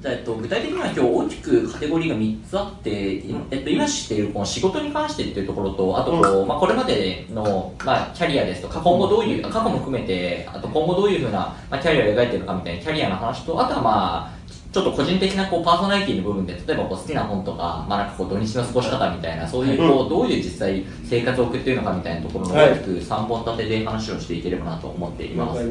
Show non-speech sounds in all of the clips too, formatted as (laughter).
じゃあ、えっと、具体的には今日大きくカテゴリーが3つあって、いえっと、今知っているこの仕事に関してっていうところと、あとこう、まあ、これまでの、まあ、キャリアですとか、今後どういう、過去も含めて、あと今後どういうふうな、まあ、キャリアを描いているかみたいなキャリアの話と、あとはまあ、ちょっと個人的なこうパーソナリティの部分で、例えばこう好きな本とか、まあ、なんかこう土日の過ごし方みたいな、そういうこう、どういう実際生活を送っているのかみたいなところのはい大きく3本立てで話をしていければなと思っています。了解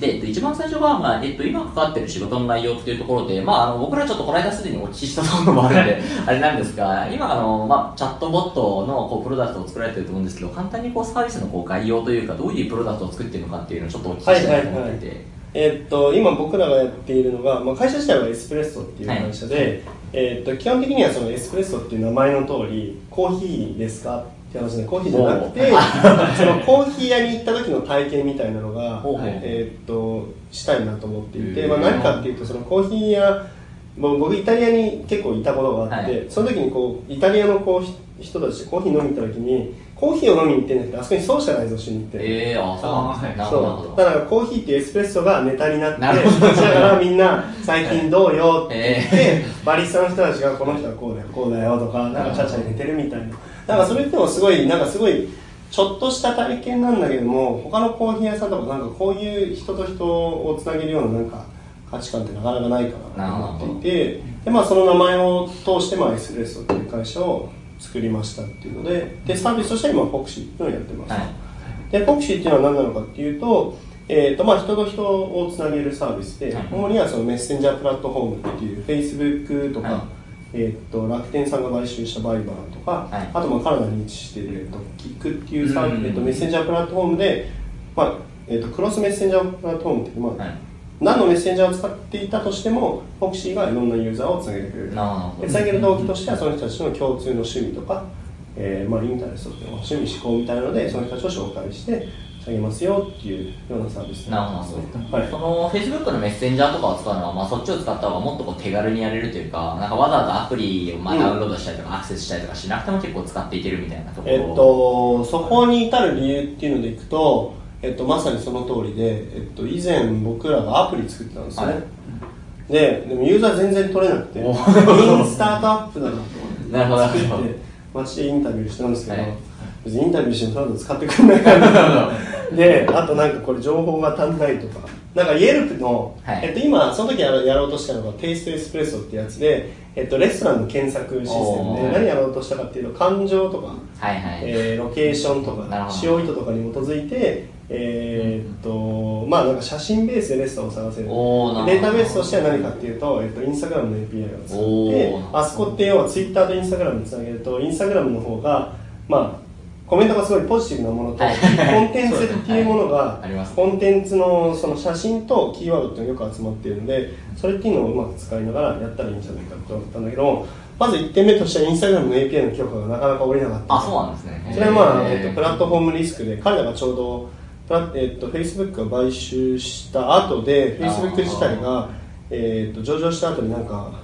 でえっと、一番最初は、まあ、えっと、今関わってる仕事の内容っていうところで、まあ、あの、僕らちょっとこの間すでにお聞きしたところもあるので、(laughs) あれなんですが、今、あの、まあ、チャットボットの、こう、プロダクトを作られてると思うんですけど、簡単にこう、サービスのこう、概要というか、どういうプロダクトを作ってるのかっていうのをちょっとお聞きしたいと思っていて、えーっと今僕らがやっているのが、まあ、会社自体はエスプレッソっていう会社で、えーっと基本的にはそのエスプレッソっていう名前の通りコーヒーですかって話でコーヒーじゃなくてそのコーヒー屋に行った時の体験みたいなのが、えーっとしたいなと思っていて、まあ、何かっていうとそのコーヒー屋もう僕イタリアに結構いたことがあって、はい。その時にこうイタリアのこうひ人たちとコーヒー飲みに行った時にコーヒーを飲みに行ってんじゃなくてあそこにソーシャライズをしに行ってるええー、あ、そうなんですね。そう。だからコーヒーっていうエスプレッソがネタになってなるほど。だからみんな最近どうよって言って、えバリスタの人たちがこの人はこうだよこうだよとかなんかちゃちゃ入れてるみたいなだからそれってもすごいなんかすごいちょっとした体験なんだけども他のコーヒー屋さんとかなんかこういう人と人をつなげるようななんか価値観ってなかなかないかなと思っていてで、まあ、その名前を通して、まあ、エスプレッソっていう会社を作りましたっていうのででサービスとして今フォクシーっていうのをやってます、はい。でフォクシーっていうのは何なのかっていうと,、えーとまあ、人と人をつなげるサービスで、はい。主にはそのメッセンジャープラットフォームっていう Facebook とか、はいえー、と楽天さんが買収したバイバーとか、はい。あとまあカナダに位置している、えー、とキックっていうサうん。えー、とメッセンジャープラットフォームで、まあえー、とクロスメッセンジャープラットフォームっていう、まあはい。何のメッセンジャーを使っていたとしてもフォクシーがいろんなユーザーをつなげてくれる。でつなげる動機としてはその人たちの共通の趣味とか、えーまあ、インタレストとか趣味思考みたいなのでその人たちを紹介してつなげますよっていうようなサービス。なるほど。はい。その Facebook のメッセンジャーとかを使うのは、まあ、そっちを使った方がもっとこう手軽にやれるというか、なんかわざわざアプリをまあうんダウンロードしたりとか、アクセスしたりとかしなくても結構使っていけるみたいなところ。えっと、そこに至る理由っていうのでいくと、えっと、まさにその通りで、えっと、以前僕らがアプリ作ってたんですよね、はい。ででもユーザー全然取れなくてイおンスタートアップだなと思って作って街でインタビューしたんですけど、はい別にインタビューしてもただ使ってくれないから。(laughs) であとなんかこれ情報が足んないとか。なんかイエルプの、はい。えっと、今その時やろうとしたのがテイストエスプレッソってやつで、えっと、レストランの検索システムで何やろうとしたかっていうと感情とかはいはい。えーロケーションとか使用意図とかに基づいて、えーっとまあなんか写真ベースでレストランを探せる。データベースとしては何かっていうと、えっと、インスタグラムの API を使ってあそこって要はツイッターとインスタグラムにつなげるとインスタグラムの方がまあコメントがすごいポジティブなものと、はい。コンテンツっていうものが、コンテンツのその写真とキーワードっていうのがよく集まっているのでそれっていうのをうまく使いながらやったらいいんじゃないかと思ったんだけどまず1点目としてはインスタグラムの API の許可がなかなか下りなかったあ、そうなんですね。それはまあ、えっと、プラットフォームリスクで彼らがちょうどえっと、Facebook が買収した後で Facebook 自体が、えっと、上場した後になんか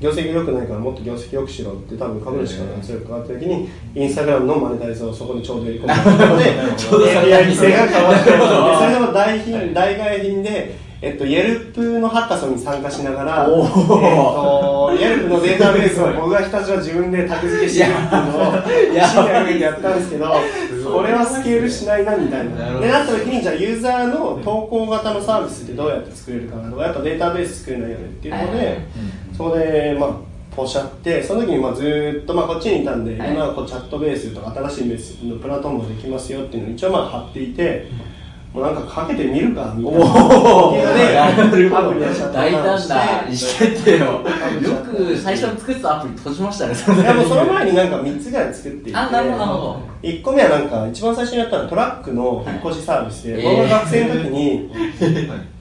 業績が良くないからもっと業績良くしろって多分株主から強く変わった時にインスタグラムのマネタイズをそこにちょうど入れ込ん (laughs) だのでちょうどそれ API 規制が変わってそれでも大品大外品でえっと、イェルプのハッカソンに参加しながら、えっおー。と、イェルプのデータベースを僕がひたすら自分でタグ付けしてるっていうのを、いや深夜上でやったんですけど、これはスケールしないなみたいな。で、なった時に、じゃあユーザーの投稿型のサービスってどうやって作れるかなとか、やっぱデータベース作れないよねっていうのはい。で、そこで、まあ、ポシャって、その時にまあずーっと、まあ、こっちにいたんで、はい今はこうチャットベースとか新しいベースのプラットフォームができますよっていうのを一応まあ貼っていて、なんかかけてみるかみたいな。おー。っていやシャット大ダウンして胆な意思決定を。よく最初に作ったアプリ閉じましたね、それいやもうその前になんか3つぐらい作っていて。あなるほどなるほど。1個目はなんか一番最初にやったのはトラックの引っ越しサービスで、はい僕が学生の時に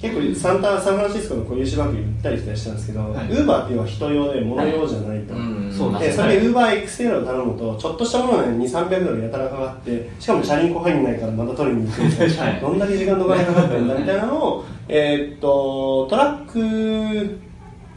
結構サンタサンフランシスコの固有芝生に行ったり来たりしたんですけどウはい。ーバーっていうのは人用で物用じゃないと、うん。そうなんでそれでウーバー XL を頼むとちょっとしたものなのに2300ドルやたらかかってしかも車輪庫入んないからまた取りに行くみたいな、(laughs) はい。どんだけ時間とお金かかってるんだみたいなのを、えーっとトラック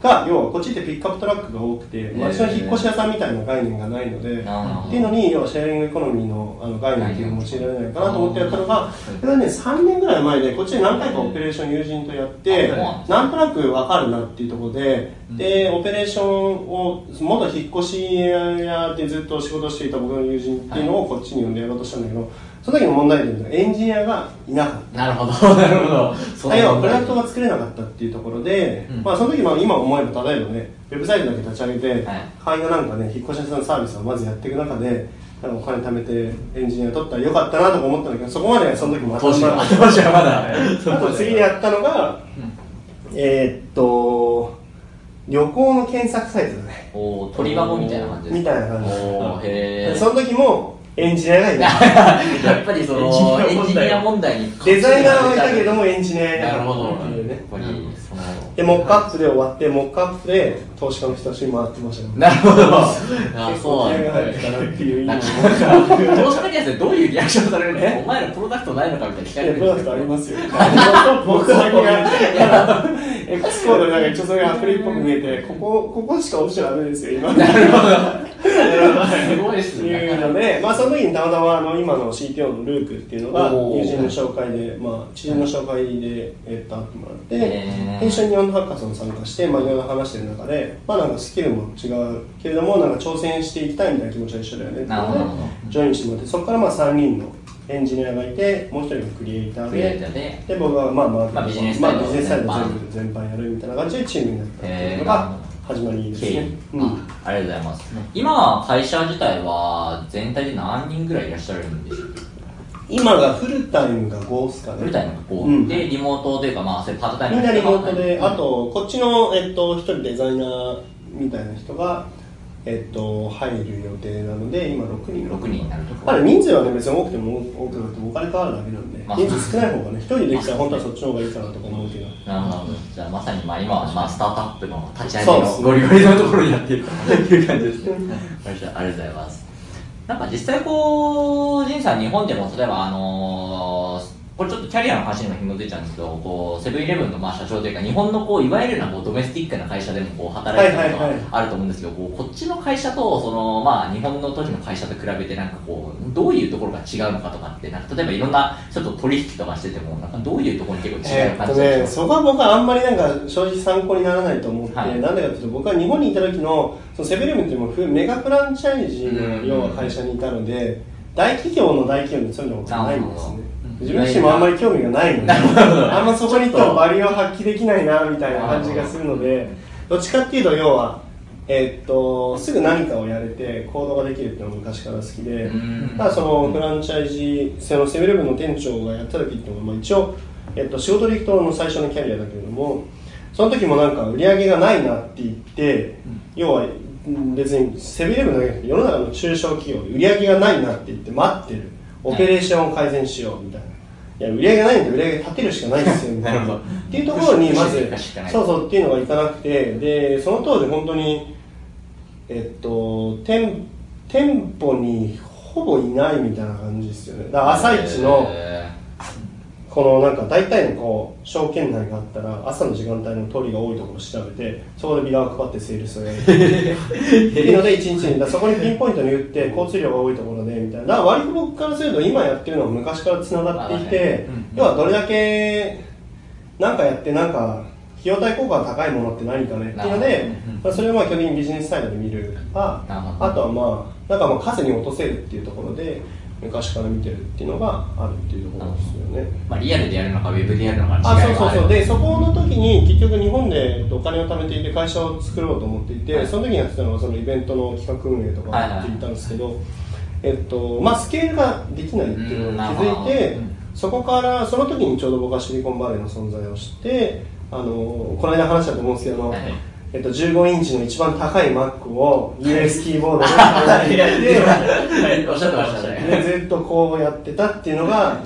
が要はこっちってピックアップトラックが多くて街の引っ越し屋さんみたいな概念がないので、っていうのに要はシェアリングエコノミーのあの概念っていうのを用いられないかなと思ってやったのがこれはね3年ぐらい前でこっちで何回かオペレーション友人とやってなんとなく分かるなっていうところででオペレーションを元引っ越し屋でずっと仕事していた僕の友人っていうのをこっちに呼んでやろうとしたんだけどその時の問題点でエンジニアがいなかった。なるほど、(laughs) なるほど。その要はプロダクトが作れなかったっていうところで、うん。まあその時まあ今思えば例えばねウェブサイトだけ立ち上げて、はい。会がなんかね引っ越し屋さんのサービスをまずやっていく中でなんかお金貯めてエンジニア取ったらよかったなとか思ったんだけどそこまでその時も当時は、ま (laughs) 当時はまだ。あと次にやったのが、えーっと旅行の検索サイトだね。おー鳥箱みたいな感じですみたいな感じ。おーへー。その時もエンジニアがいない (laughs) やっぱりその、エンジニア問題に。デザイナーはいたけどもエンジニアいなかったっっていうね。ぱり、その、でモックアップで終わってモックアップで投資家の人たちに回ってましたよなるほど。そうなんだ気合が入っていう投資家にはどういうリアクションされるんですかお前らプロダクトないのかみたいな聞かれるんプロダクトありますよ。僕だけが、X コードでなんか一応それがアプリっぽく見えて、ここ、ここしか押しちゃダメですよ、今。なるほど。すごいですいうね。ので、まあその時にたまたまあの今の CTO のルークっていうのが友人の紹介で、まあ知人の紹介で、えっと会ってもらって、一緒に日本のハッカソン参加して、まあいろいろ話してる中で、まあなんかスキルも違うけれども、なんか挑戦していきたいみたいな気持ちは一緒だよね。ってジョインしてもらって、そこからまあ3人のエンジニアがいて、もう一人がクリエイターで、で、で僕はまあまあ、まあビジネスまあサイドビジネスサイド全部全般やるみたいな感じでチームになったっていうのが始まりですね。うん。あありがとうございます。今、会社自体は全体で何人ぐらいいらっしゃるんでしょうか今がフルタイムが5っすかね。フルタイムがこう、うんで、リモートというか、まあ、それパートタイムみんなリモートで、うんあと、こっちの、えっと、一人デザイナーみたいな人が、えっと、入る予定なので、今6人。6人になるとまあ、人数はね、別に多くても多くなくてもお金変わるだけなんで、まあ人数少ない方がね、一人できたら本当はそっちの方がいいかなとか思うけど。なるほど。じゃあ、まさに、まあ、今は、まあ、スタートアップの立ち上げのゴリゴリのところになっているという感じですね。(laughs) ありがとうございます。なんか実際こう、ジンさん日本でも、例えばあのーこれちょっとキャリアの話にも紐づいちゃうんですけど、こう、セブンイレブンのまあ社長というか、日本のこう、いわゆるなこうドメスティックな会社でもこう、働いてることがあると思うんですけど、こうこっちの会社と、その、まあ、日本の時の会社と比べて、なんかこう、どういうところが違うのかとかって、なんか例えばいろんな人と取引とかしてても、なんかどういうところに結構違う感じがしますそこは僕はあんまりなんか正直参考にならないと思って、はい。なんでかというと僕は日本にいた時のそのセブンイレブンっていうメガフランチャイズうんの要は会社にいたので、大企業の大企業にそういうのがないんですね自分自身もあんまり興味がないので (laughs) あんまそこに行ってもバリューを発揮できないなみたいな感じがするのでどっちかっていうと要はえーっとすぐ何かをやれて行動ができるっていうのが昔から好きで、うん。ただそのフランチャイジそのセブンイレブンの店長がやった時っていうのは、まあ、一応、えっと、仕事で行くとの最初のキャリアだけれどもその時もなんか売り上げがないなって言って、要はうん別にセブンイレブンだけじゃなくて世の中の中小企業で売り上げがないなって言って待ってる。オペレーションを改善しようみたいな。いや売り上げないんで売り上げ立てるしかないですよみたいなっていうところにまずそうそうっていうのがいかなくてでその当時本当にえっと店店舗にほぼいないみたいな感じですよね。だから朝一のえこのなんか大体のこう証券内があったら朝の時間帯の通りが多いところを調べてそこでビラを配ってセールスをやるっていうので一日にだそこにピンポイントに打って交通量が多いところでみたいな。だから割と僕からすると今やってるのは昔からつながっていてうんうん。要はどれだけなんかやってなんか費用対効果が高いものって何かねっていうのでまあそれをまあ基本的にビジネスサイドで見る。とかあとはまあなんかまあ数に落とせるっていうところで昔から見てるっていうのがあるっていうところですよね。まあ、リアルでやるのかウェブでやるのかあそうそうそう。でそこの時に結局日本でお金を貯めていて会社を作ろうと思っていて、はい。その時にやってたのはそのイベントの企画運営とかやっていたんですけど、えっとまあ、スケールができないっていうのに気づいて、うん。そこからその時にちょうど僕はシリコンバレーの存在を知ってあのこの間話したと思うんですけどはいえっと、15インチの一番高い Mac を US キーボードで叩い。てはい。おっしゃってましたね。でずっとこうやってたっていうのが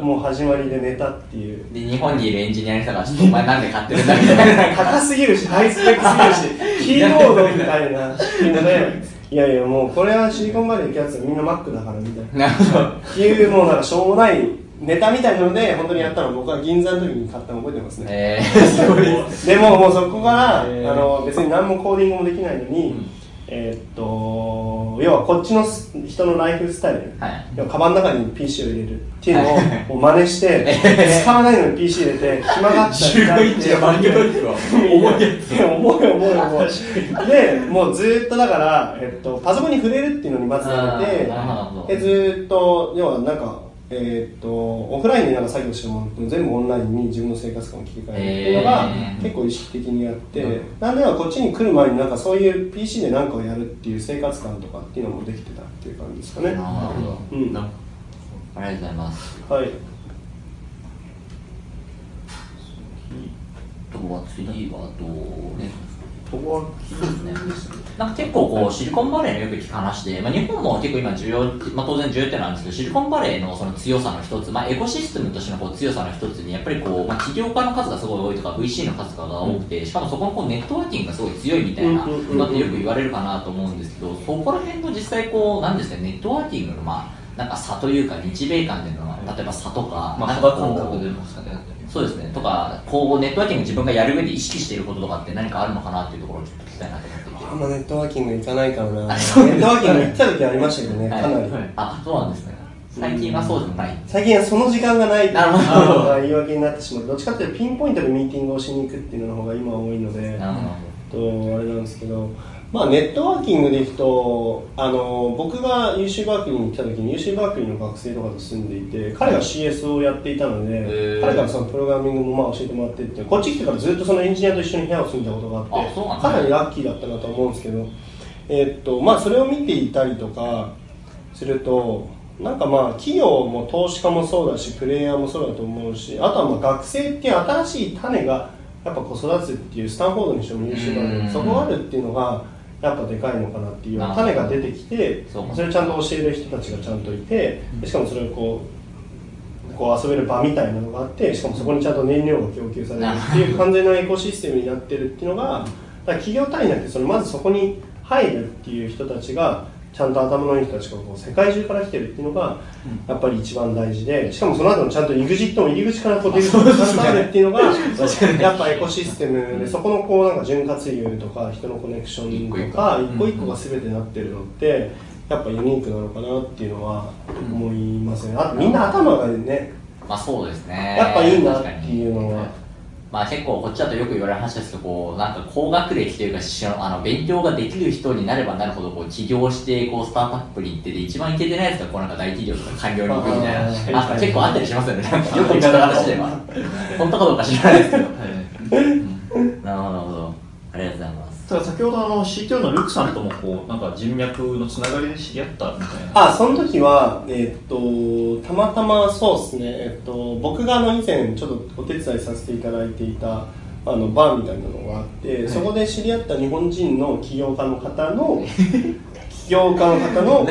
もう始まりで寝たっていう。で日本にいるエンジニアの人がちょっとお前なんで買ってるんだみたいな。高すぎるし、ハイスペックすぎるし、(laughs) キーボードみたいな、っていうので、いやいや、もうこれはシリコンバレー行くやつはみんな Mac だからみたいな。なるほど。っていう、もうなんかしょうもないネタみたいなので本当にやったの僕は銀座の時に買ったの覚えてますね、えー、すごいでももうそこから、へー。あの別に何もコーディングもできないのに、うん。えーっと要はこっちのす人のライフスタイル、はい。要はカバンの中に PC を入れるっていうのをもう真似して (laughs) 使わないのに PC 入れて暇があったら開いてマーケットですわ重いやつ重い重い重いでもうずーっとだから、えっと、パソコンに触れるっていうのにまずやめてでずーっと要はなんかえーっとオフラインでなんか作業しても全部オンラインに自分の生活感を切り替えるっていうのがえー。結構意識的にやって、うん。なんではこっちに来る前になんかそういう PC で何かをやるっていう生活感とかっていうのもできてたっていう感じですかね。なるほど。うん。ありがとうございます。はい。あとは次？はどうね。なんか結構こうシリコンバレーのよく聞く話で、まあ、日本も結構今重要、まあ、当然重要ってのはあるんですけど、シリコンバレーのその強さの一つ、まあ、エコシステムとしてのこう強さの一つに、やっぱりこう、まあ、起業家の数がすごい多いとか、VC の数が多くて、しかもそこのこうネットワーキングがすごい強いみたいなうんうんうんうん。のってよく言われるかなと思うんですけど、そこら辺の実際こう、なんですかね、ネットワーキングのまあ、なんか差というか、日米間での、例えば差とか、まあ肌感覚でも差であったりそうですね。とか、こう、ネットワーキング自分がやる上で意識していることとかって何かあるのかなっていうところをちょっと聞きたいなと思って。いて。あんまネットワーキング行かないからな。ネットワーキング行った時ありましたけどねかなり、はい。あ、そうなんですね。最近はそうでもない。最近はその時間がない。なるほど。のが言い訳になってしまう。どっちかっていうとピンポイントでミーティングをしに行くっていうのの方が今は多いので。とあれなんですけどまあネットワーキングでいくとあの僕が UC バークリーに来た時に UC バークリーの学生とかと住んでいて彼が CS をやっていたので、彼からそのプログラミングもまあ教えてもらってってこっち来てからずっとそのエンジニアと一緒に部屋を住んだことがあってかなりラッキーだったなと思うんですけど、えーっとまあ、それを見ていたりとかするとなんかまあ企業も投資家もそうだしプレイヤーもそうだと思うしあとはまあ学生っていう新しい種がやっぱ子育てっていうスタンフォードにしても優秀なのうん。でそこがあるっていうのがやっぱでかいのかなっていう種が出てきてそれをちゃんと教える人たちがちゃんといてでしかもそれをこうこう遊べる場みたいなのがあってしかもそこにちゃんと燃料が供給されるっていう完全なエコシステムになってるっていうのが企業単位じゃなくてそのまずそこに入るっていう人たちがちゃんと頭のいい人たちがこう世界中から来てるっていうのがやっぱり一番大事でしかもその後のちゃんと EXIT も入り口からこう出ることがちゃんとあるっていうのがやっぱエコシステムでそこのこうなんか潤滑油とか人のコネクションとか一個一個が全てなってるのってやっぱユニークなのかなっていうのは思いますねあとみんな頭がねまあそうですね。やっぱいいなっていうのはまあ結構こっちだとよく言われる話ですけど、こう、なんか高学歴というか、しあの、勉強ができる人になればなるほど、こう、起業して、こう、スタートアップに行ってて、一番いけてないやつが、こう、なんか大企業とか官僚に行くみたいな、あ結構あったりしますよね。よく聞く話では。(laughs) 本当かどうか知らないですけど。うんなるほど、ただ先ほどあの CTO のルクさんともこうなんか人脈のつながりで知り合ったみたいな。あその時は、えっとたまたまそうですね、えっと僕があの以前ちょっとお手伝いさせていただいていたあのバーみたいなのがあって、そこで知り合った日本人の起業家の方の (laughs) 起業家の方の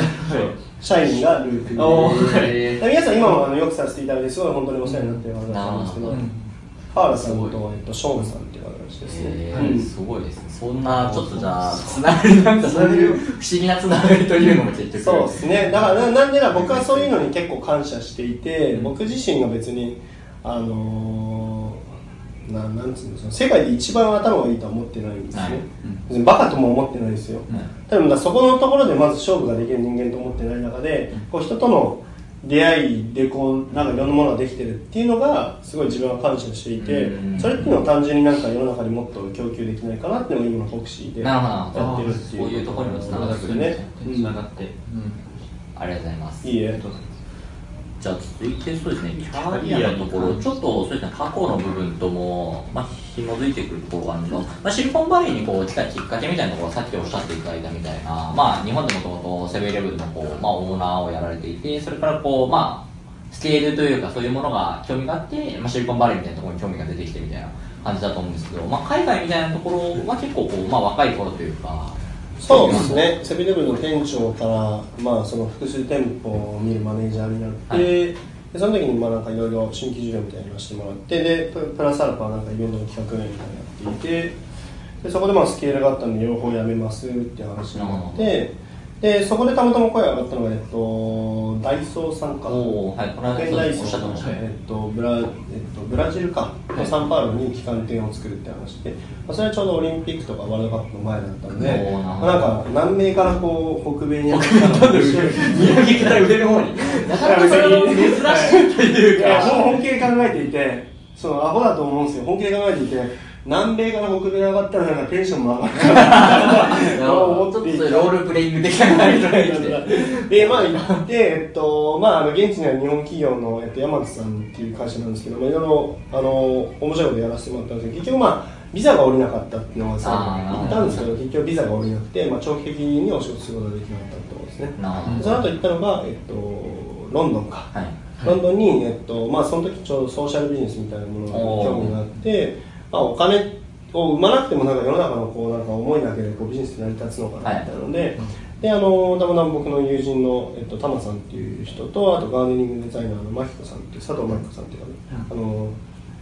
社員がルークでおー皆さん今もあのよくさせていただいてすごい本当にお世話になってる方なんですけどなるほど川原さんと、えっと、ショーンさんっていう方ですね、えうん。ー、すごいですね。そんな、ちょっとじゃあ、つながりなんか、そういう不思議なつながりというのも結局。そうですね。だからななんでな僕はそういうのに結構感謝していて、うん。僕自身が別にあのーななんつうんですか世界で一番頭がいいとは思ってないんですね、はい。別にバカとも思ってないですよ、うん。そこのところでまず勝負ができる人間と思ってない中で、こう人との出会いでこうなんかいろんなものができてるっていうのがすごい自分は感謝していて、うん。それっていうのを単純になんか世の中にもっと供給できないかなっていうのが今のボクシーでやってるっていう。そういうところにも繋がってつながって、ありがとうございます。いいえじゃあ続いてそうですね、キャリアのところ、ちょっとそうですね、過去の部分とも、まあ、紐づいてくるところがあるんですが、まあ、シリコンバレーにこう来たきっかけみたいなところ、さっきおっしゃっていただいたみたいな、まあ、日本でもともとセブンイレブンのこう、まあ、オーナーをやられていて、それからこう、まあ、スケールというかそういうものが興味があって、まあ、シリコンバレーみたいなところに興味が出てきてみたいな感じだと思うんですけど、まあ、海外みたいなところは結構こう、まあ、若い頃というか、そうですね、セブンイレブンの店長から、まあ、その複数店舗を見るマネージャーになって、はい。でその時にまあなんかいろいろ新規事業みたいなのやらせてもらってでププラスアルファなんかイベントの企画みたいなのやっていてでそこでまあスケールがあったんで両方やめますって話になって、でそこでたまたま声が上がったのが、えっと、ダイソーさんか。はい。この間ダイソそうおっしゃってましたーえっとブラえっと、ブラジルか。のサンパウロに旗艦店を作るって話で、まあ、それはちょうどオリンピックとかワールドカップの前だったんで、まあなんか南米からこう北米に上がったの宮城から腕の方に。なかなかそれも珍しいといういやかもう本気で考えていてそのアホだと思うんですよ。本気で考えていて南米から北米に上がったらなんかテンションも上がるちょっとロールプレイング的な感じが来てで、まあ、行って、えっと、まあ、あの、現地には日本企業の、えっと、山津さんっていう会社なんですけど、まあ、いろいろ、あの、面白いことやらせてもらったんですけど、結局まあ、ビザが下りなかったっていうのが最後あー言ったんですけど、結局ビザが下りなくて、まあ、長期的にお仕事することができなかったってことですね。その後行ったのが、えっと、ロンドンか。はいロンドンに、えっとまあ、その時ちょうどソーシャルビジネスみたいなものに興味があって、まあ、お金を生まなくてもなんか世の中のこうなんか思いだけでこうビジネス成り立つのかなみたいなので,、であのたまたま僕の友人の、えっと、タマさんっていう人とあとガーデニングデザイナーのマキコさんっていう佐藤マキコさんっていうかね、あの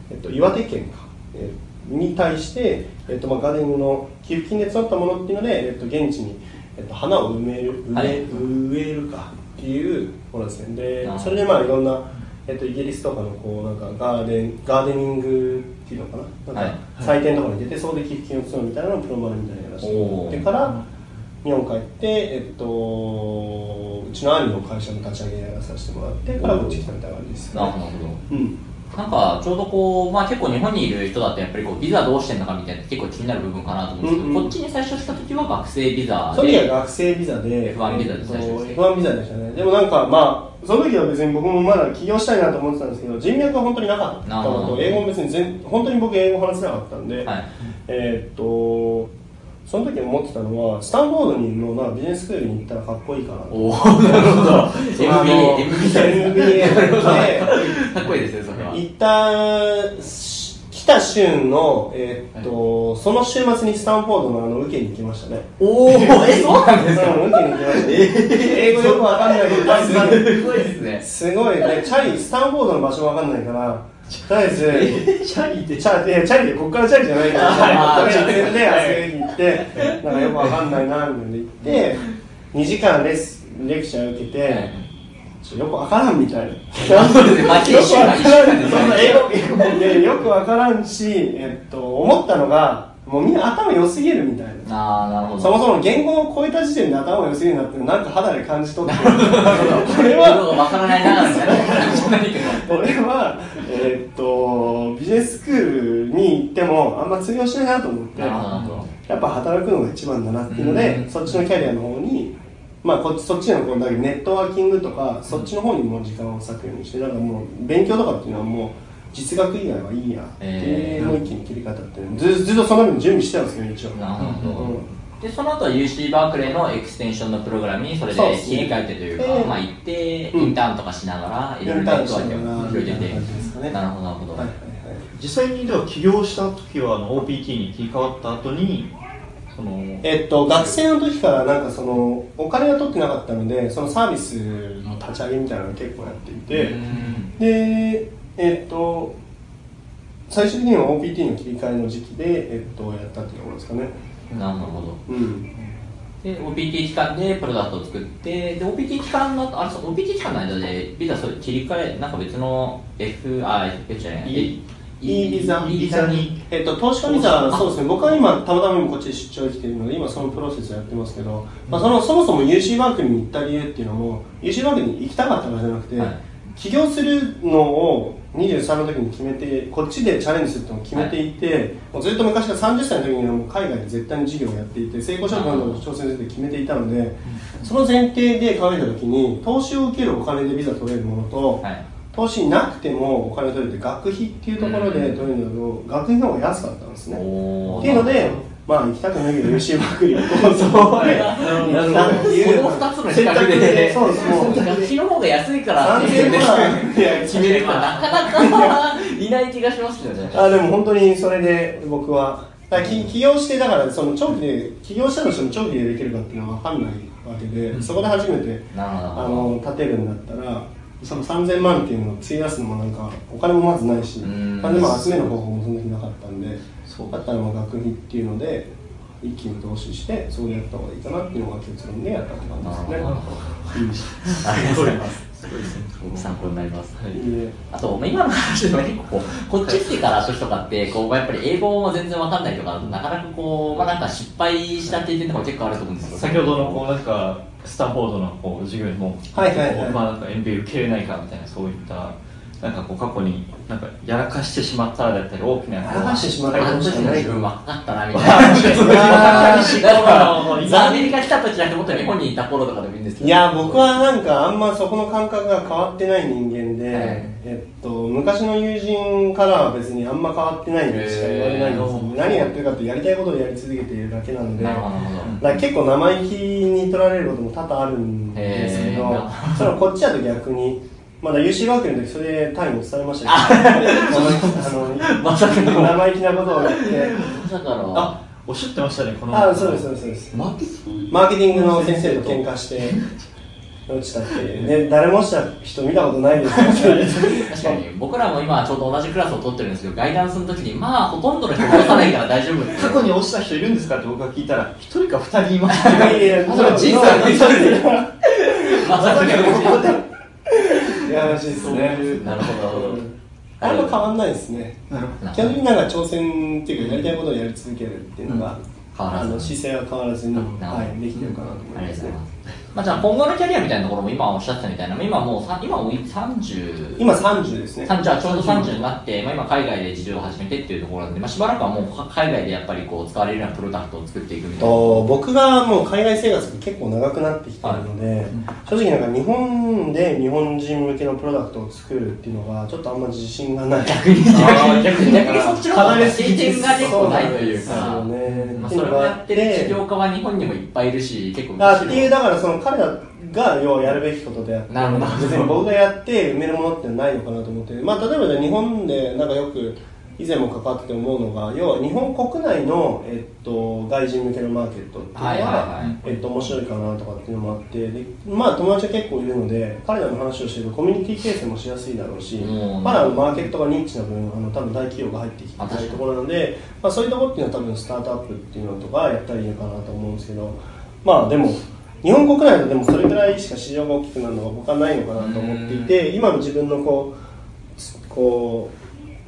えっと、岩手県か、えーに対して、えっとまあ、ガーデニングの寄付金で募ったものっていうので、えっと、現地に、えっと、花を埋める植え,、はい植えるかっていうものですね。でそれでまあいろんな、えっと、イギリスとかのこうなんかガーデンガーデニングっていうのかな？なんはい。か祭典とかに出てそこで寄付金を募るみたいなのをプロマネみたいなのやらせてもらって。から日本帰って、えっと、うちの兄の会社の立ち上げやらさせてもらってからこっち来たみたいな感じです、なるほど。うんなんかちょうどこう、まあ、結構日本にいる人だとやっぱりこうビザどうしてんのかみたいな結構気になる部分かなと思うんですけど、うんうん。こっちに最初した時は学生ビザその時はで学生ビザで。F1 ビザで最初ですね F1 ビザでしたね。でもなんかまあその時は別に僕もまだ起業したいなと思ってたんですけど人脈が本当になかったのと英語も別に全本当に僕英語話せなかったんで、はい。えーっとその時思ってたのはスタンフォードにのなビジネススクールに行ったらかっこいいかなとおおなるほど。MBA MBA でいいですねそれは。行ったし来た週の、えーっとその週末にスタンフォードのあの受けに行きましたね。おおえ (laughs) そうなんですか？うん受けに行きました、英語よくわかんないけどすごいですねすごい。ね、チャリ、スタンフォードの場所わかんないから、とりあえず、(laughs) チャリでチャリ、いやチャリで、ここからチャリじゃないから、あー直線で、あそこに行って、なんかよくわかんないな、みたいな行って、2時間レスレクチャー受けて、ちょよくわからんみたいな。(laughs) よくわからんし、えっと、思ったのが、もうみんな頭良すぎるみたいな。ああなるほどそもそも言語を超えた時点で頭良すぎるなってなんか肌で感じ取ってこれはわからないな俺は、えーっとビジネススクールに行ってもあんま通用しないなと思ってやっぱ働くのが一番だなっていうので、うんそっちのキャリアの方にまあこっちそっちのこうだけどネットワーキングとかそっちの方にもう時間を割くようにしてなんかもう勉強とかっていうのはもう実学以外はいいや。ってえー。いうもう一気に切り方ってずずっとそのために準備してたんですけど一応。なるほど。うん。でその後は UC バークレーのエクステンションのプログラムにそれで切り替えてというか、ええまあ行ってうんインターンとかしながらいろいろネットワークを広げて。インターンしながらみたいな感じですかねなるほどなるほど、はいはいはい実際にでは起業した時はあの OPT に切り替わった後にそのえっと、学生の時からなんかそのお金は取ってなかったのでそのサービスの立ち上げみたいなのを結構やっていて、うん。でえっと最終的には OPT の切り替えの時期で、えっと、やったっていうところですかね。なるほど。うん。で OPT 期間でプロダクトを作ってで OPT 期間のあそう OPT 期間の間でビザそれ切り替えなんか別の F あ F じゃない E- E ビザ E ビザに。えっと、投資家ビザ、そうですね、僕は今、たまたま今こっちで出張できているので、今そのプロセスをやってますけど、まあ、そのそもそも UC バンクに行った理由っていうのも、UC バンクに行きたかったからじゃなくて、はい。起業するのを23の時に決めて、こっちでチャレンジするってのを決めていて、もうずっと昔から30歳の時にはもう海外で絶対に事業をやっていて、成功したらど挑戦するって決めていたので、その前提で考えた時に、投資を受けるお金でビザ取れるものと、はい投資なくてもお金取れて学費っていうところで取れるんだけど、学費の方が安かったんですね。っていうので、まあ行きたくないけど UC バックに行こうと。で行ったっていう。(laughs) その2つの比較で。そうですもう。学費の方が安いからっていう3000万。いや決める人はなかなかいない気がしますよね。あでも本当にそれで僕は。だ起起業してだからその長期で起業したとしても長期でできるかっていうのは分かんないわけで、そこで初めてあの立てるんだったらその3000万っていうのを費やすのもなんかお金もまずないしうん。3000万集める方法もその時なかったんでそうだったらまあ学費っていうので一気に投資してそこでやった方がいいかなっていうのが結論でやったって感じですね。なるほど。うん。ありがとうございます。すごいですね。参考になりますであと、まあ、今の話でも結構こう、こっち来てから時とかって、こう、まあやっぱり英語も全然わかんないとか、なかなかこう、まあなんか失敗した経験とかも結構あると思うんですよ。先ほどのこうなんかスタンフォードのこう授業にも、はいはいはい。まあなんか MBA 受けれないかみたいなそういったなんかこう過去になんかやらかしてしまっただったり大きなやらかしてしまったあの時の自分若かったな、みたいな。アメリカ来た時じゃなくて、もっと日本にいた頃とかでもいいんですけど。いや僕はなんかあんまそこの感覚が変わってない人間で、はいえっと、昔の友人からは別にあんま変わってないとしか言われないんですよ、へー何やってるかってやりたいことをやり続けているだけなので結構生意気に取られることも多々あるんですけどそれはこっちだと逆にまだ UC 学園の時それで単位も伝えましたけど。あのまさかの。生意気なことをやって。だから、あおっしゃってましたねこの。あそうですそうですそうです。マーケティングマーケティングの先生と喧嘩して落ちたっていう。ね誰もした人見たことないですよ。(laughs) 確かに。僕らも今ちょうど同じクラスを取ってるんですけどガイダンスの時にまあほとんどの人落とさないから大丈夫って過去に落ちた人いるんですかって僕が聞いたら一人か二人いますいやいやそれ人生の一人で。まさかのいやらしいですね。なるほどあんま変わんないですね。基本的になんか挑戦っていうかやりたいことをやり続けるっていうのが、変わらず。あの姿勢は変わらずに、はい、できてるかなと思いますまあ、じゃあ今後のキャリアみたいなところも今おっしゃってたみたいな今もうさ今もう30今30ですね。30あちょうど30になって、まあ、今海外で事業を始めてっていうところなんで、まあ、しばらくはもう海外でやっぱりこう使われるようなプロダクトを作っていくみたいな。と僕がもう海外生活が結構長くなってきてるので、正直なんか日本で日本人向けのプロダクトを作るっていうのがちょっとあんま自信がない。逆に逆に。逆に。そっちの方が経験が結構ないというそうかなんですよね。まあ、それをやってる起業家は日本にもいっぱいいるし結構あっていうだからその彼らが要はやるべきことであって別に僕がやって埋めるものってないのかなと思って、まあ、例えばじゃあ日本でなんかよく以前も関わってて思うのが要は日本国内の、えっと、外人向けのマーケットっていうのは、えっと、面白いかなとかっていうのもあってで、まあ、友達は結構いるので彼らの話をしてるとコミュニティ形成もしやすいだろうしうん。まだマーケットがニッチな分あの多分大企業が入ってきてあ確かに。いところなので、まあ、そういうところっていうのは多分スタートアップっていうのとかやったらいいのかなと思うんですけどまあでも日本国内ででもそれぐらいしか市場が大きくなるのが僕はないのかなと思っていて今の自分のこうこ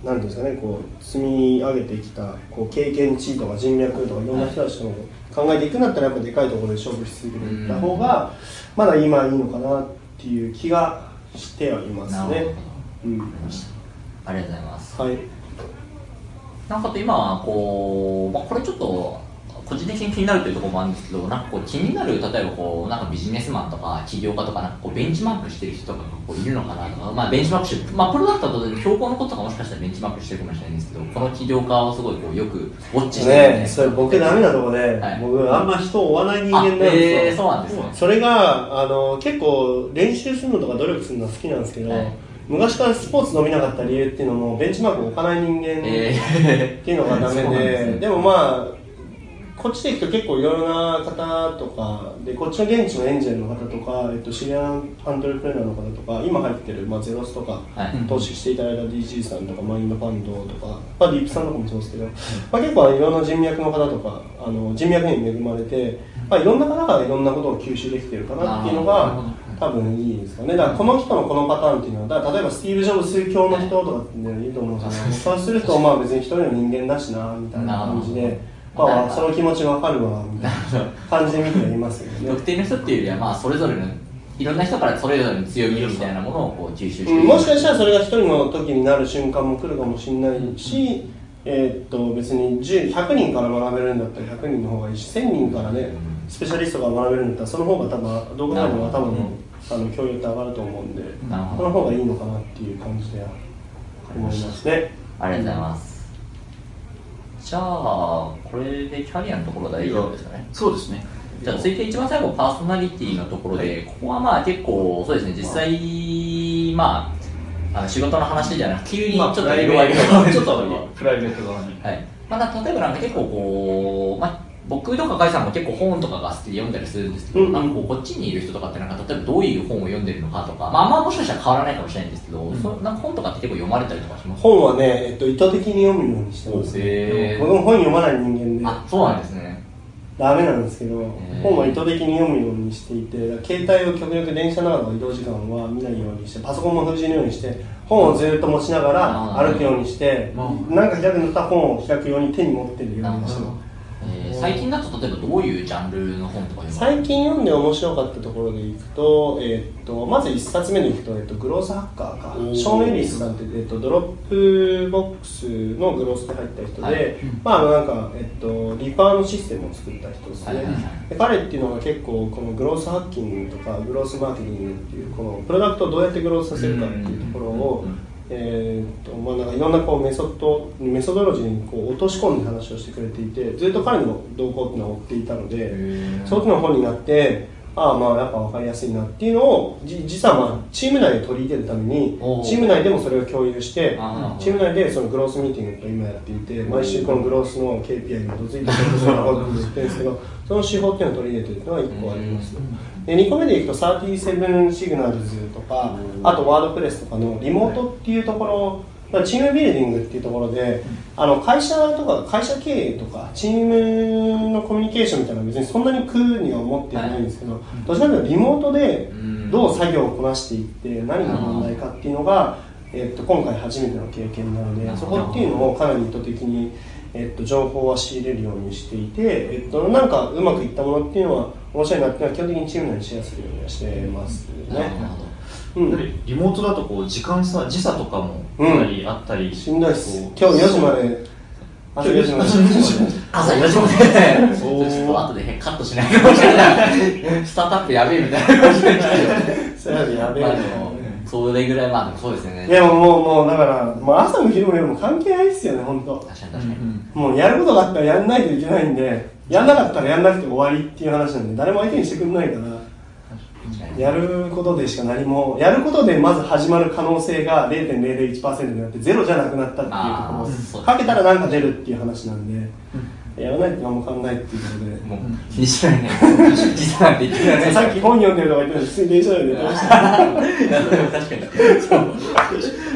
うなんていうんですかねこう積み上げてきたこう経験値とか人脈とかいろんな人たちとの考えていくんだったらやっぱでかいところで勝負し続けていった方がまだ今いいのかなっていう気がしてはいますね。うん。ありがとうございます。はい。なんかあと今はこう、まあ、これちょっと個人的に気になるというところもあるんですけどなんかこう気になる例えばこうなんかビジネスマンとか起業家とかなんかこうベンチマークしてる人とかがこういるのかなとか、まあ、ベンチマークしてる、まあ、プロダクトだと標高のこととかもしかしたらベンチマークしてるかもしれないんですけどこの起業家をすごいこうよくウォッチしてるんで。ねそれ僕ダメなとこで、はい。僕あんま人を追わない人間なんですよ、えー、そうなんですね。それがあの結構練習するのとか努力するのは好きなんですけど、はい。昔からスポーツ伸びなかった理由っていうのもベンチマークを置かない人間っえていうのがダメで, (laughs) そうなんででもまあこっちで行くと結構いろいろな方とかでこっちの現地のエンジェルの方とか、えっと、シリアンアントレプレーナーの方とか今入ってる、まあ、ゼロスとか、ーはい。投資していただいた DG さんとかマインドファンドとか、まあ、ディープさんとかもそうですけど、まあ、結構いろんな人脈の方とかあの人脈に恵まれて、まあ、いろんな方がいろんなことを吸収できてるかなっていうのが多分いいですかね。だからこの人のこのパターンっていうのはだ例えばスティーブ・ジョブス教の人とかっていうのはいいと思うんですけどそうするとまあ別に一人の人間だしなみたいな感じで。まあ、その気持ちわかるわみたいな感じで見てはいますよね。特定の人っていうよりはまあそれぞれのいろんな人からそれぞれの強みみたいなものをこう吸収してもしかしたらそれが一人の時になる瞬間も来るかもしれないし、えーっと別に10 100人から学べるんだったら100人の方がいいし1000人からねスペシャリストが学べるんだったらその方が多分動画内の多分あの教養って上がると思うんでなるほど。この方がいいのかなっていう感じで思いますね。ありがとうございます。じゃあ、これでキャリアのところ大丈夫ですかね？そうですね。じゃあ、続いて一番最後、パーソナリティのところで、ここはまあ結構、そうですね、実際、まあ、あの仕事の話じゃなくて、急にちょっと色合いが、ちょっとプライベート側にはい。まあ、例えばなんか結構こう、まあ、僕とか甲斐さんも結構本とかが好きで読んだりするんですけど、うんなんかこうこっちにいる人とかってなんか例えばどういう本を読んでるのかとか、まあ、あんまもしかしたら変わらないかもしれないんですけど、そなんか本とかって結構読まれたりとかします？本はね、えっと、意図的に読むようにしてます、へー僕も本読まない人間であ、そうなんですね。ダメなんですけどー。本は意図的に読むようにしていて携帯を極力電車の中の移動時間は見ないようにしてパソコンも封じるようにして本をずっと持ちながら歩くようにしてうんなんか開くんだったら本を開くように手に持ってるようにしてます。えー最近だと例えばどういうジャンルの本とか最近読んで面白かったところでいくと,、えーっとまず1冊目でいくと,、えーっと Growth Hacker か。 Sean Ellis さんって、えーっと Dropbox の growth で入った人で、はい。まああのなんか、えーっとリファーのシステムを作った人ですね、はいで彼っていうのが結構この growth hacking とか growth marketing っていうこのプロダクトをどうやって growth させるかっていうところを、うんえーっとまあ、なんかいろんなこう method methodology にこう落とし込んで話をしてくれていてずっと彼の動向っていうのを追っていたのでその時の本になってああまあやっぱ分かりやすいなっていうのをじ実はまあチーム内で取り入れるためにチーム内でもそれを共有してチーム内でそのグロースミーティングと今やっていて毎週このグロースの KPI に基づいてそういうことを言ってるんですけどその手法っていうのを取り入れてるっていうのが1個あります。で2個目でいくと37シグナルズとかあとワードプレスとかのリモートっていうところまあチームビルディングっていうところであの会社とか会社経営とかチームのコミュニケーションみたいなのは別にそんなに苦には思っていないんですけど、どちらかというとリモートでうん。どう作業をこなしていって何が問題かっていうのが、えっと、今回初めての経験なのでそこっていうのをかなり意図的に、えっと、情報は仕入れるようにしていて、えっと、なんかうまくいったものっていうのは面白いなっていうのは基本的にチーム内にシェアするようにはしてますね。うん。リモートだとこう時間差時差とかもかなりあったり、しんどいっす。今日4時まで。朝4時まで。朝4時まで。ちおーょっと後でカットしないかもしれない。スタートアップやべえみたいな感じで。それはやべえ。それぐらいまあでもそうですよねでももうもうだからもう朝も昼も夜も関係ないっすよね本当確かに確かに、もうやることがあったらやんないといけないんでやんなかったらやんなくて終わりっていう話なんで誰も相手にしてくれないからやることでしか何もやることでまず始まる可能性が0.001%になってゼロじゃなくなったっていうところかけたらなんか出るっていう話なんでやらないと何も考えないっていうことで。もう気にしないね。さっき本読んでるとか言ってたのに普通に電車内で寝てました。(laughs) 確かに。そう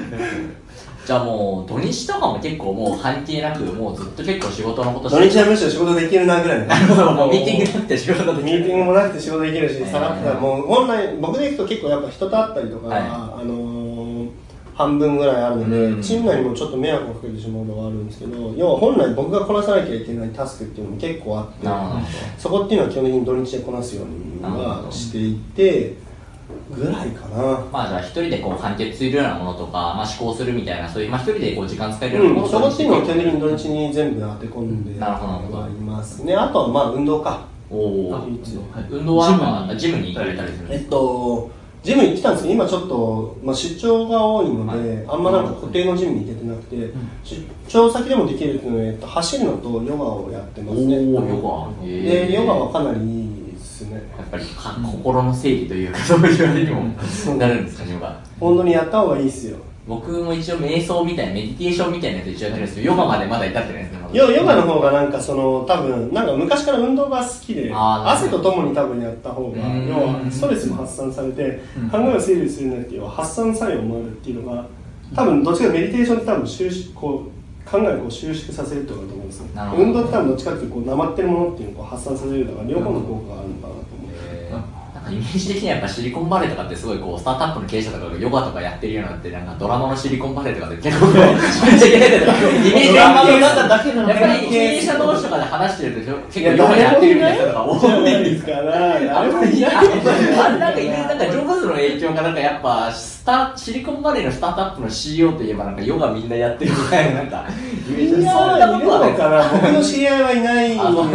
じゃあもう土日とかも結構もう関係なくもうずっと結構仕事のこと土日はむしろ仕事できるなぐらいのなるほどもう。ミーティングなくて仕事ができる。ミーティングもなくて仕事できるし、はいさらっともう本来、僕で行くと結構やっぱ人と会ったりとか、はい。あのー半分ぐらいあるので、うん。チーム内にもちょっと迷惑をかけてしまうのがあるんですけど、要は本来僕がこなさなきゃいけないタスクっていうのも結構あってそこっていうのは基本的に土日でこなすようにはしていて、ぐらいかな。まあじゃあ一人でこう完結するようなものとか、まあ、思考するみたいなそういう、まあ、一人でこう時間使えるようなもうん、のそこっていうのは基本的に土に日に全部当て込んでますね。あとはまあ運動か。おお運動はまあジムに行かれたりするんえっですと、ジム行ってたんですけど、今ちょっと、まあ、出張が多いので、はい。あんまなんか固定のジムに行けてなくて、出張先でもできるっていうのは、えっと、走るのとヨガをやってますね。ヨガ。で、ヨガはかなりですね。やっぱりか心の整理というかそういうあれにもなるんですかねヨガ。本当にやった方がいいですよ。僕も一応瞑想みたいなメディテーションみたいなやつ一応やってるんですけどヨガまでまだ至ってないですねヨヨガの方がなんかその多分なんか昔から運動が好きで汗とともに多分やった方がうん。要はストレスも発散されてうん。考えを整理するんじゃな発散作用もあるっていうのが多分どっちかメディテーションって多分収縮こう考えを収縮させるってことだと思うんですねなるほど。運動って多分どっちかっていうとこうなまってるものっていうのを発散させるとか両方の効果があるのかなイメージ的にはやっぱシリコンバレーとかってすごいこうスタートアップの経営者とかがヨガとかやってるようになってなんかドラマのシリコンバレーとかで結構めっちゃいけないとかイメージがあんまりなかっただけなのやっぱり経営者同士とかで話してると結構ヨガやってるみたいな人とか多じゃないんですからあんまりないないあれなんかいろいろなんかジョブズの影響がなんかやっぱスタシリコンバレーのスタートアップの CEO といえばなんかヨガみんなやってるみたいななんかイメージいやそんなこーいるとはない。のかな僕の知り合いはいな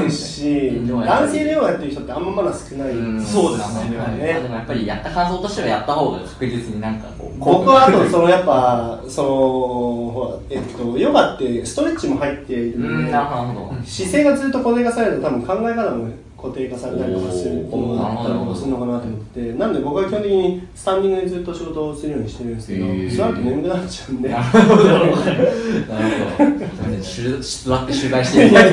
いし男性でヨガやってる人ってあんままだ少ない。うん。そうですね。ねまあでもやっぱりやった感想としてはやった方が確実になんかこう僕はあとそのやっぱそのほらえっとヨガってストレッチも入っている。ので姿勢がずっと固定化されると多分考え方も固定化されたりとかするっていうのがあったりとかするのかなと思ってなんで僕は基本的にスタンディングでずっと仕事をするようにしてるんですけどへーその後眠くなっちゃうんでなるほど。座って取材してる。立ち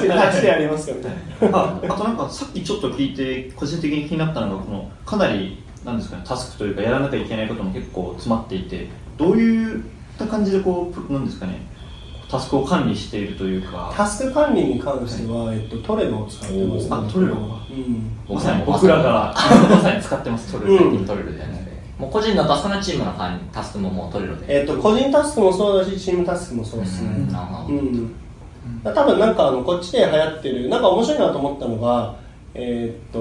て立ちてやりますかみたいなああとなんかさっきちょっと聞いて個人的に気になったのがこのかなりなんですかねタスクというかやらなきゃいけないことも結構詰まっていてどういった感じでこうプなんですかねタスクを管理しているというか。タスク管理に関しては、えっと、トレロを使ってます、あトレロ？うん。まさに僕らがまさに使ってます。トレロ、うん。最近取れるじゃないもう個人のタスクのチームの管タスクももう取れるで。えっと、個人タスクもそうだしチームタスクもそうですね。うん。うん。多分なんかあのこっちで流行ってるなんか面白いなと思ったのがえーっと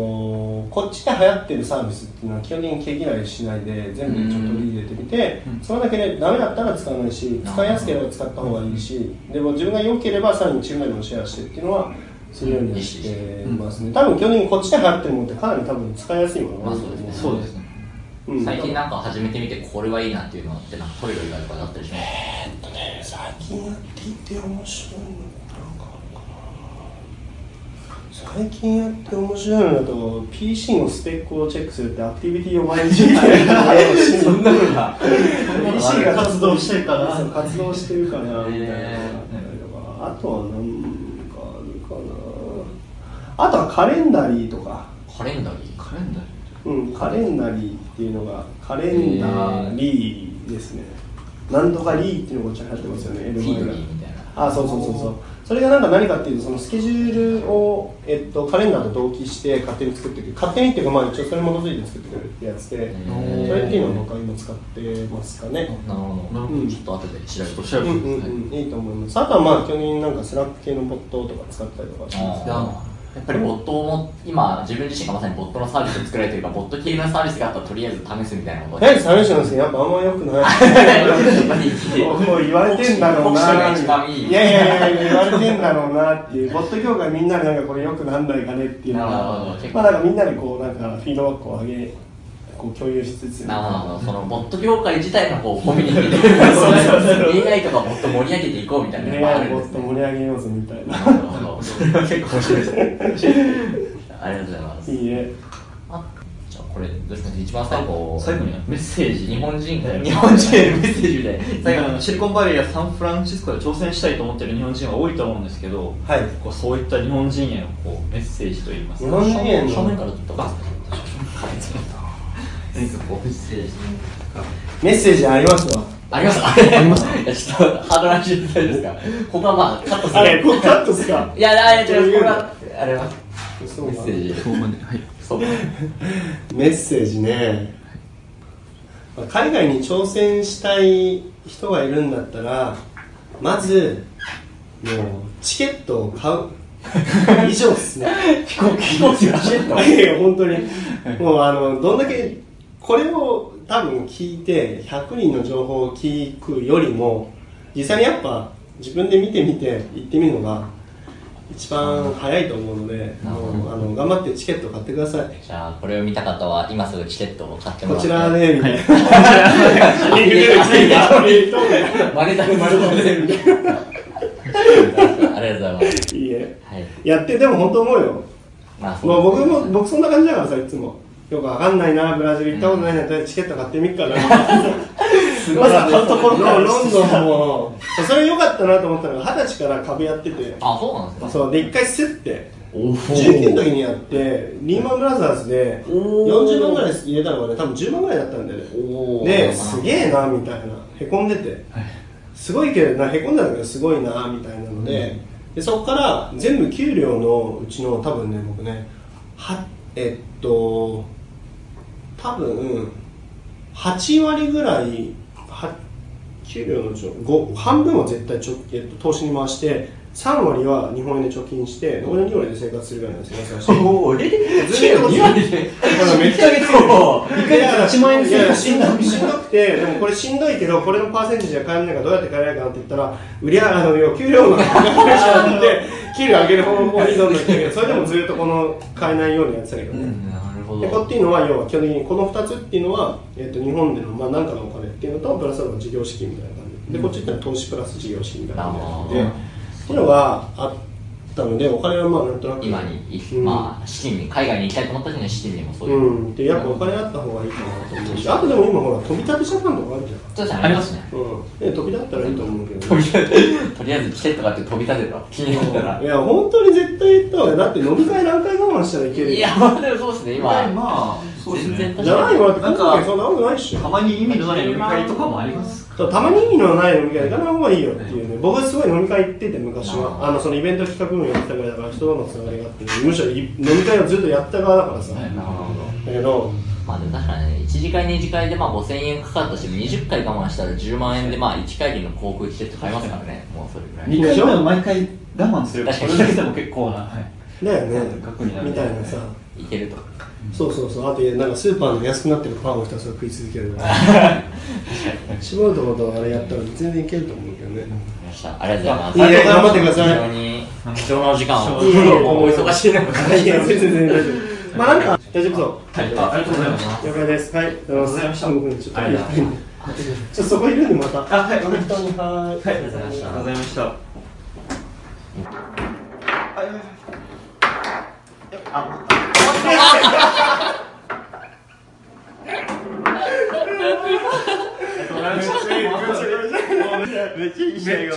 こっちで流行ってるサービスっていうのは基本的に毛嫌いしないで全部ちょっと取り入れてみて、うん。それだけでダメだったら使わないし使いやすければ使った方がいいし、でも自分が良ければさらにチームもシェアしてっていうのはするようにはしてますね、多分基本的にこっちで流行ってるものってかなり多分使いやすいものが多いと思まあそうですね。うん最近なんか始めてみてこれはいいなっていうのってなんかトイレ以外とかだったりしますえーっとね。最近やっていて面白いの最近やって面白いのだと PC のスペックをチェックするってアクティビティを毎日 (laughs) そんなふうな PC が活動してるかな。活動してるかなみたいな。あとは何かあるかな。あとはカレンダリーとか。カレンダリー？カレンダー？うん、カレンダリーっていうのがカレンダーリーですね。なんとかリーっていうのがこっちは流行ってますよねフ L ィードマイがリーみたいな。あそうそうそうそうそれがなんか何かっていうとそのスケジュールを、えっと、カレンダーと同期して勝手に作ってくる。勝手にっていうかまあ一応それに基づいて作ってくれるってやつでそれっていうのを僕は今使ってますかね。なるほど、うん。ちょっと後で調べて調べてうんうんうんいいと思います。あとはまあ基本的になんか Slack 系のボットとか使ったりとかしますやっぱりボットも今自分自身がまさにボットのサービスを作られてるからボット系のサービスがあったらとりあえず試すみたいなこと。えず試したんですけどやっぱあんま良くない。もう言われてんだろうないやいやいや言われてんだろうなっていう。ボット業界みんなでなんかこれ良くなんないかねっていうのなるほがど結構。まあなんかみんなでこうなんかフィードバックを上げこう共有しつつ。なるほどそのボット業界自体のこうコミュニティで AI とかもっと盛り上げていこうみたいなのがあるんですね。盛り上げようぜみたいな結構面白いですね。ありがとうございますいいねあじゃあこれどうします一番最後最後にメッセージ。日本人はい。日本人メッセージみたいな最後シリコンバレーやサンフランシスコで挑戦したいと思ってる日本人は多いと思うんですけど、はい。こうそういった日本人へのこうメッセージといいますか？日本人への。正面から撮った方が何かこうメッセージメッセージありますわありますあります (laughs) いやちょっとハードル上げていですかここはまあカットする。あれこれカットっすか？いやあれこれはあれは？メッセージ。そうまではい。そう。メッセージね。まあ海外に挑戦したい人がいるんだったらまずもうチケットを買う。(laughs) 以上ですね。(laughs) 飛行機飛行機がチケットいやいや本当に。もうあのどんだけこれを多分聞いて100人の情報を聞くよりも実際にやっぱ自分で見てみて行ってみるのが一番早いと思うので、あの頑張ってチケット買ってください。じゃあこれを見た方は今すぐチケットを買ってもらって。こちらでみたいな。(laughs) ありがとうございます。いいえ。はい。やって、でも本当思うよ。まあそうもう僕も、僕そんな感じだからさ、いつも。よくわかんないな、ブラジル行ったことないな、とりあえずチケット買ってみっかな。まずは買うところからロロンドンも、それ良かったなと思ったのが、二十歳から株やってて、あそうなんですか。そう、で、一回スッて、おお19の時にやって、リーマンブラザーズで、おー。40万ぐらい入れたのがね、多分10万ぐらいだったんだよね。で、すげえな、みたいな。へこんでて。すごいけどな、へこんだんだけどすごいな、みたいなので、でそこから全部給料のうちの多分ね、僕ね、は、えっと、多分、8割ぐらい、は給料のうちの5半分は絶対ちょ、えっと、投資に回して、3割は日本円で貯金して、残りの2割で生活するぐらいの生活をして。おお、えずっと2割で。だからめっちゃ月お1ヶ月1万円生活しんどしんどくて、でもこれしんどいけど、これのパーセンテージが変えないからどうやって変えられるかなって言ったら、売り上げ、あの、要給料のプレッシャーで、給料上げる方向にどんどん行ったけど、それでもずっとこの変えないようにやってたけどね。なるほでこっていうのは要は基本的にこの2つっていうのは、えっと日本でのまあ何かのお金っていうのとプラスアルファ事業資金みたいな感じ。で、こっちってのは投資プラス事業資金みたいな感じで。っていうのがあったのでお金はまあなんとなく。今にい、うん。まあ、資金に、海外に行きたいと思った時に資金にもそういう。うん、でやっぱお金あった方がいいかなと思うしあとでも今ほら飛び立てジャパンとかあるじゃん。そうですね、ありますね。うん、で飛び立ったらいいと思うけど、飛び立て、とりあえずチケット買って飛び立てた。気になったら。い。や本当に絶対行った方がだって飲み会何回我慢したらいけるよ。いや、まあでもそうですね、今。まあそうですね全然じゃないわってなんかそんなことないっしょ。たまに意味のない飲み会とかもあります。たまに意味のない飲み会行かない方がいいよっていうね、僕すごい飲み会行ってて昔は、あのそのイベント企画部もやってたぐらいだから人とのつながりがあって、むしろい飲み会をずっとやった側だからさ、なるほど。だけど、まあでも確かにね、1次会2次会でまあ5000円かかったとしても20回我慢したら10万円でまあ1回の航空チケット買えますからね、もうそれぐらい。2回目は毎回我慢する確かに。それだけでも結構な、はい、だよね、みたいなさ、いけると。そうそうそう、あとなんかスーパーの安くなってるパンをひたすら食い続ける。から、絞るとことあれやったら全然いけると思うけどね。ありがとうございます。頑張ってください貴重なお時間を。いえいえお忙しい中いや、全然全然大丈夫。まあなんか、大丈夫そう。はい、あありがとうございます了解です。はい、ありがとうございましたちょっと、ありがとうございまちょっとそこいるんでまた。あはい本当に、はい。はい、ありがとうございましたありがとうございましためっちゃいい試合が。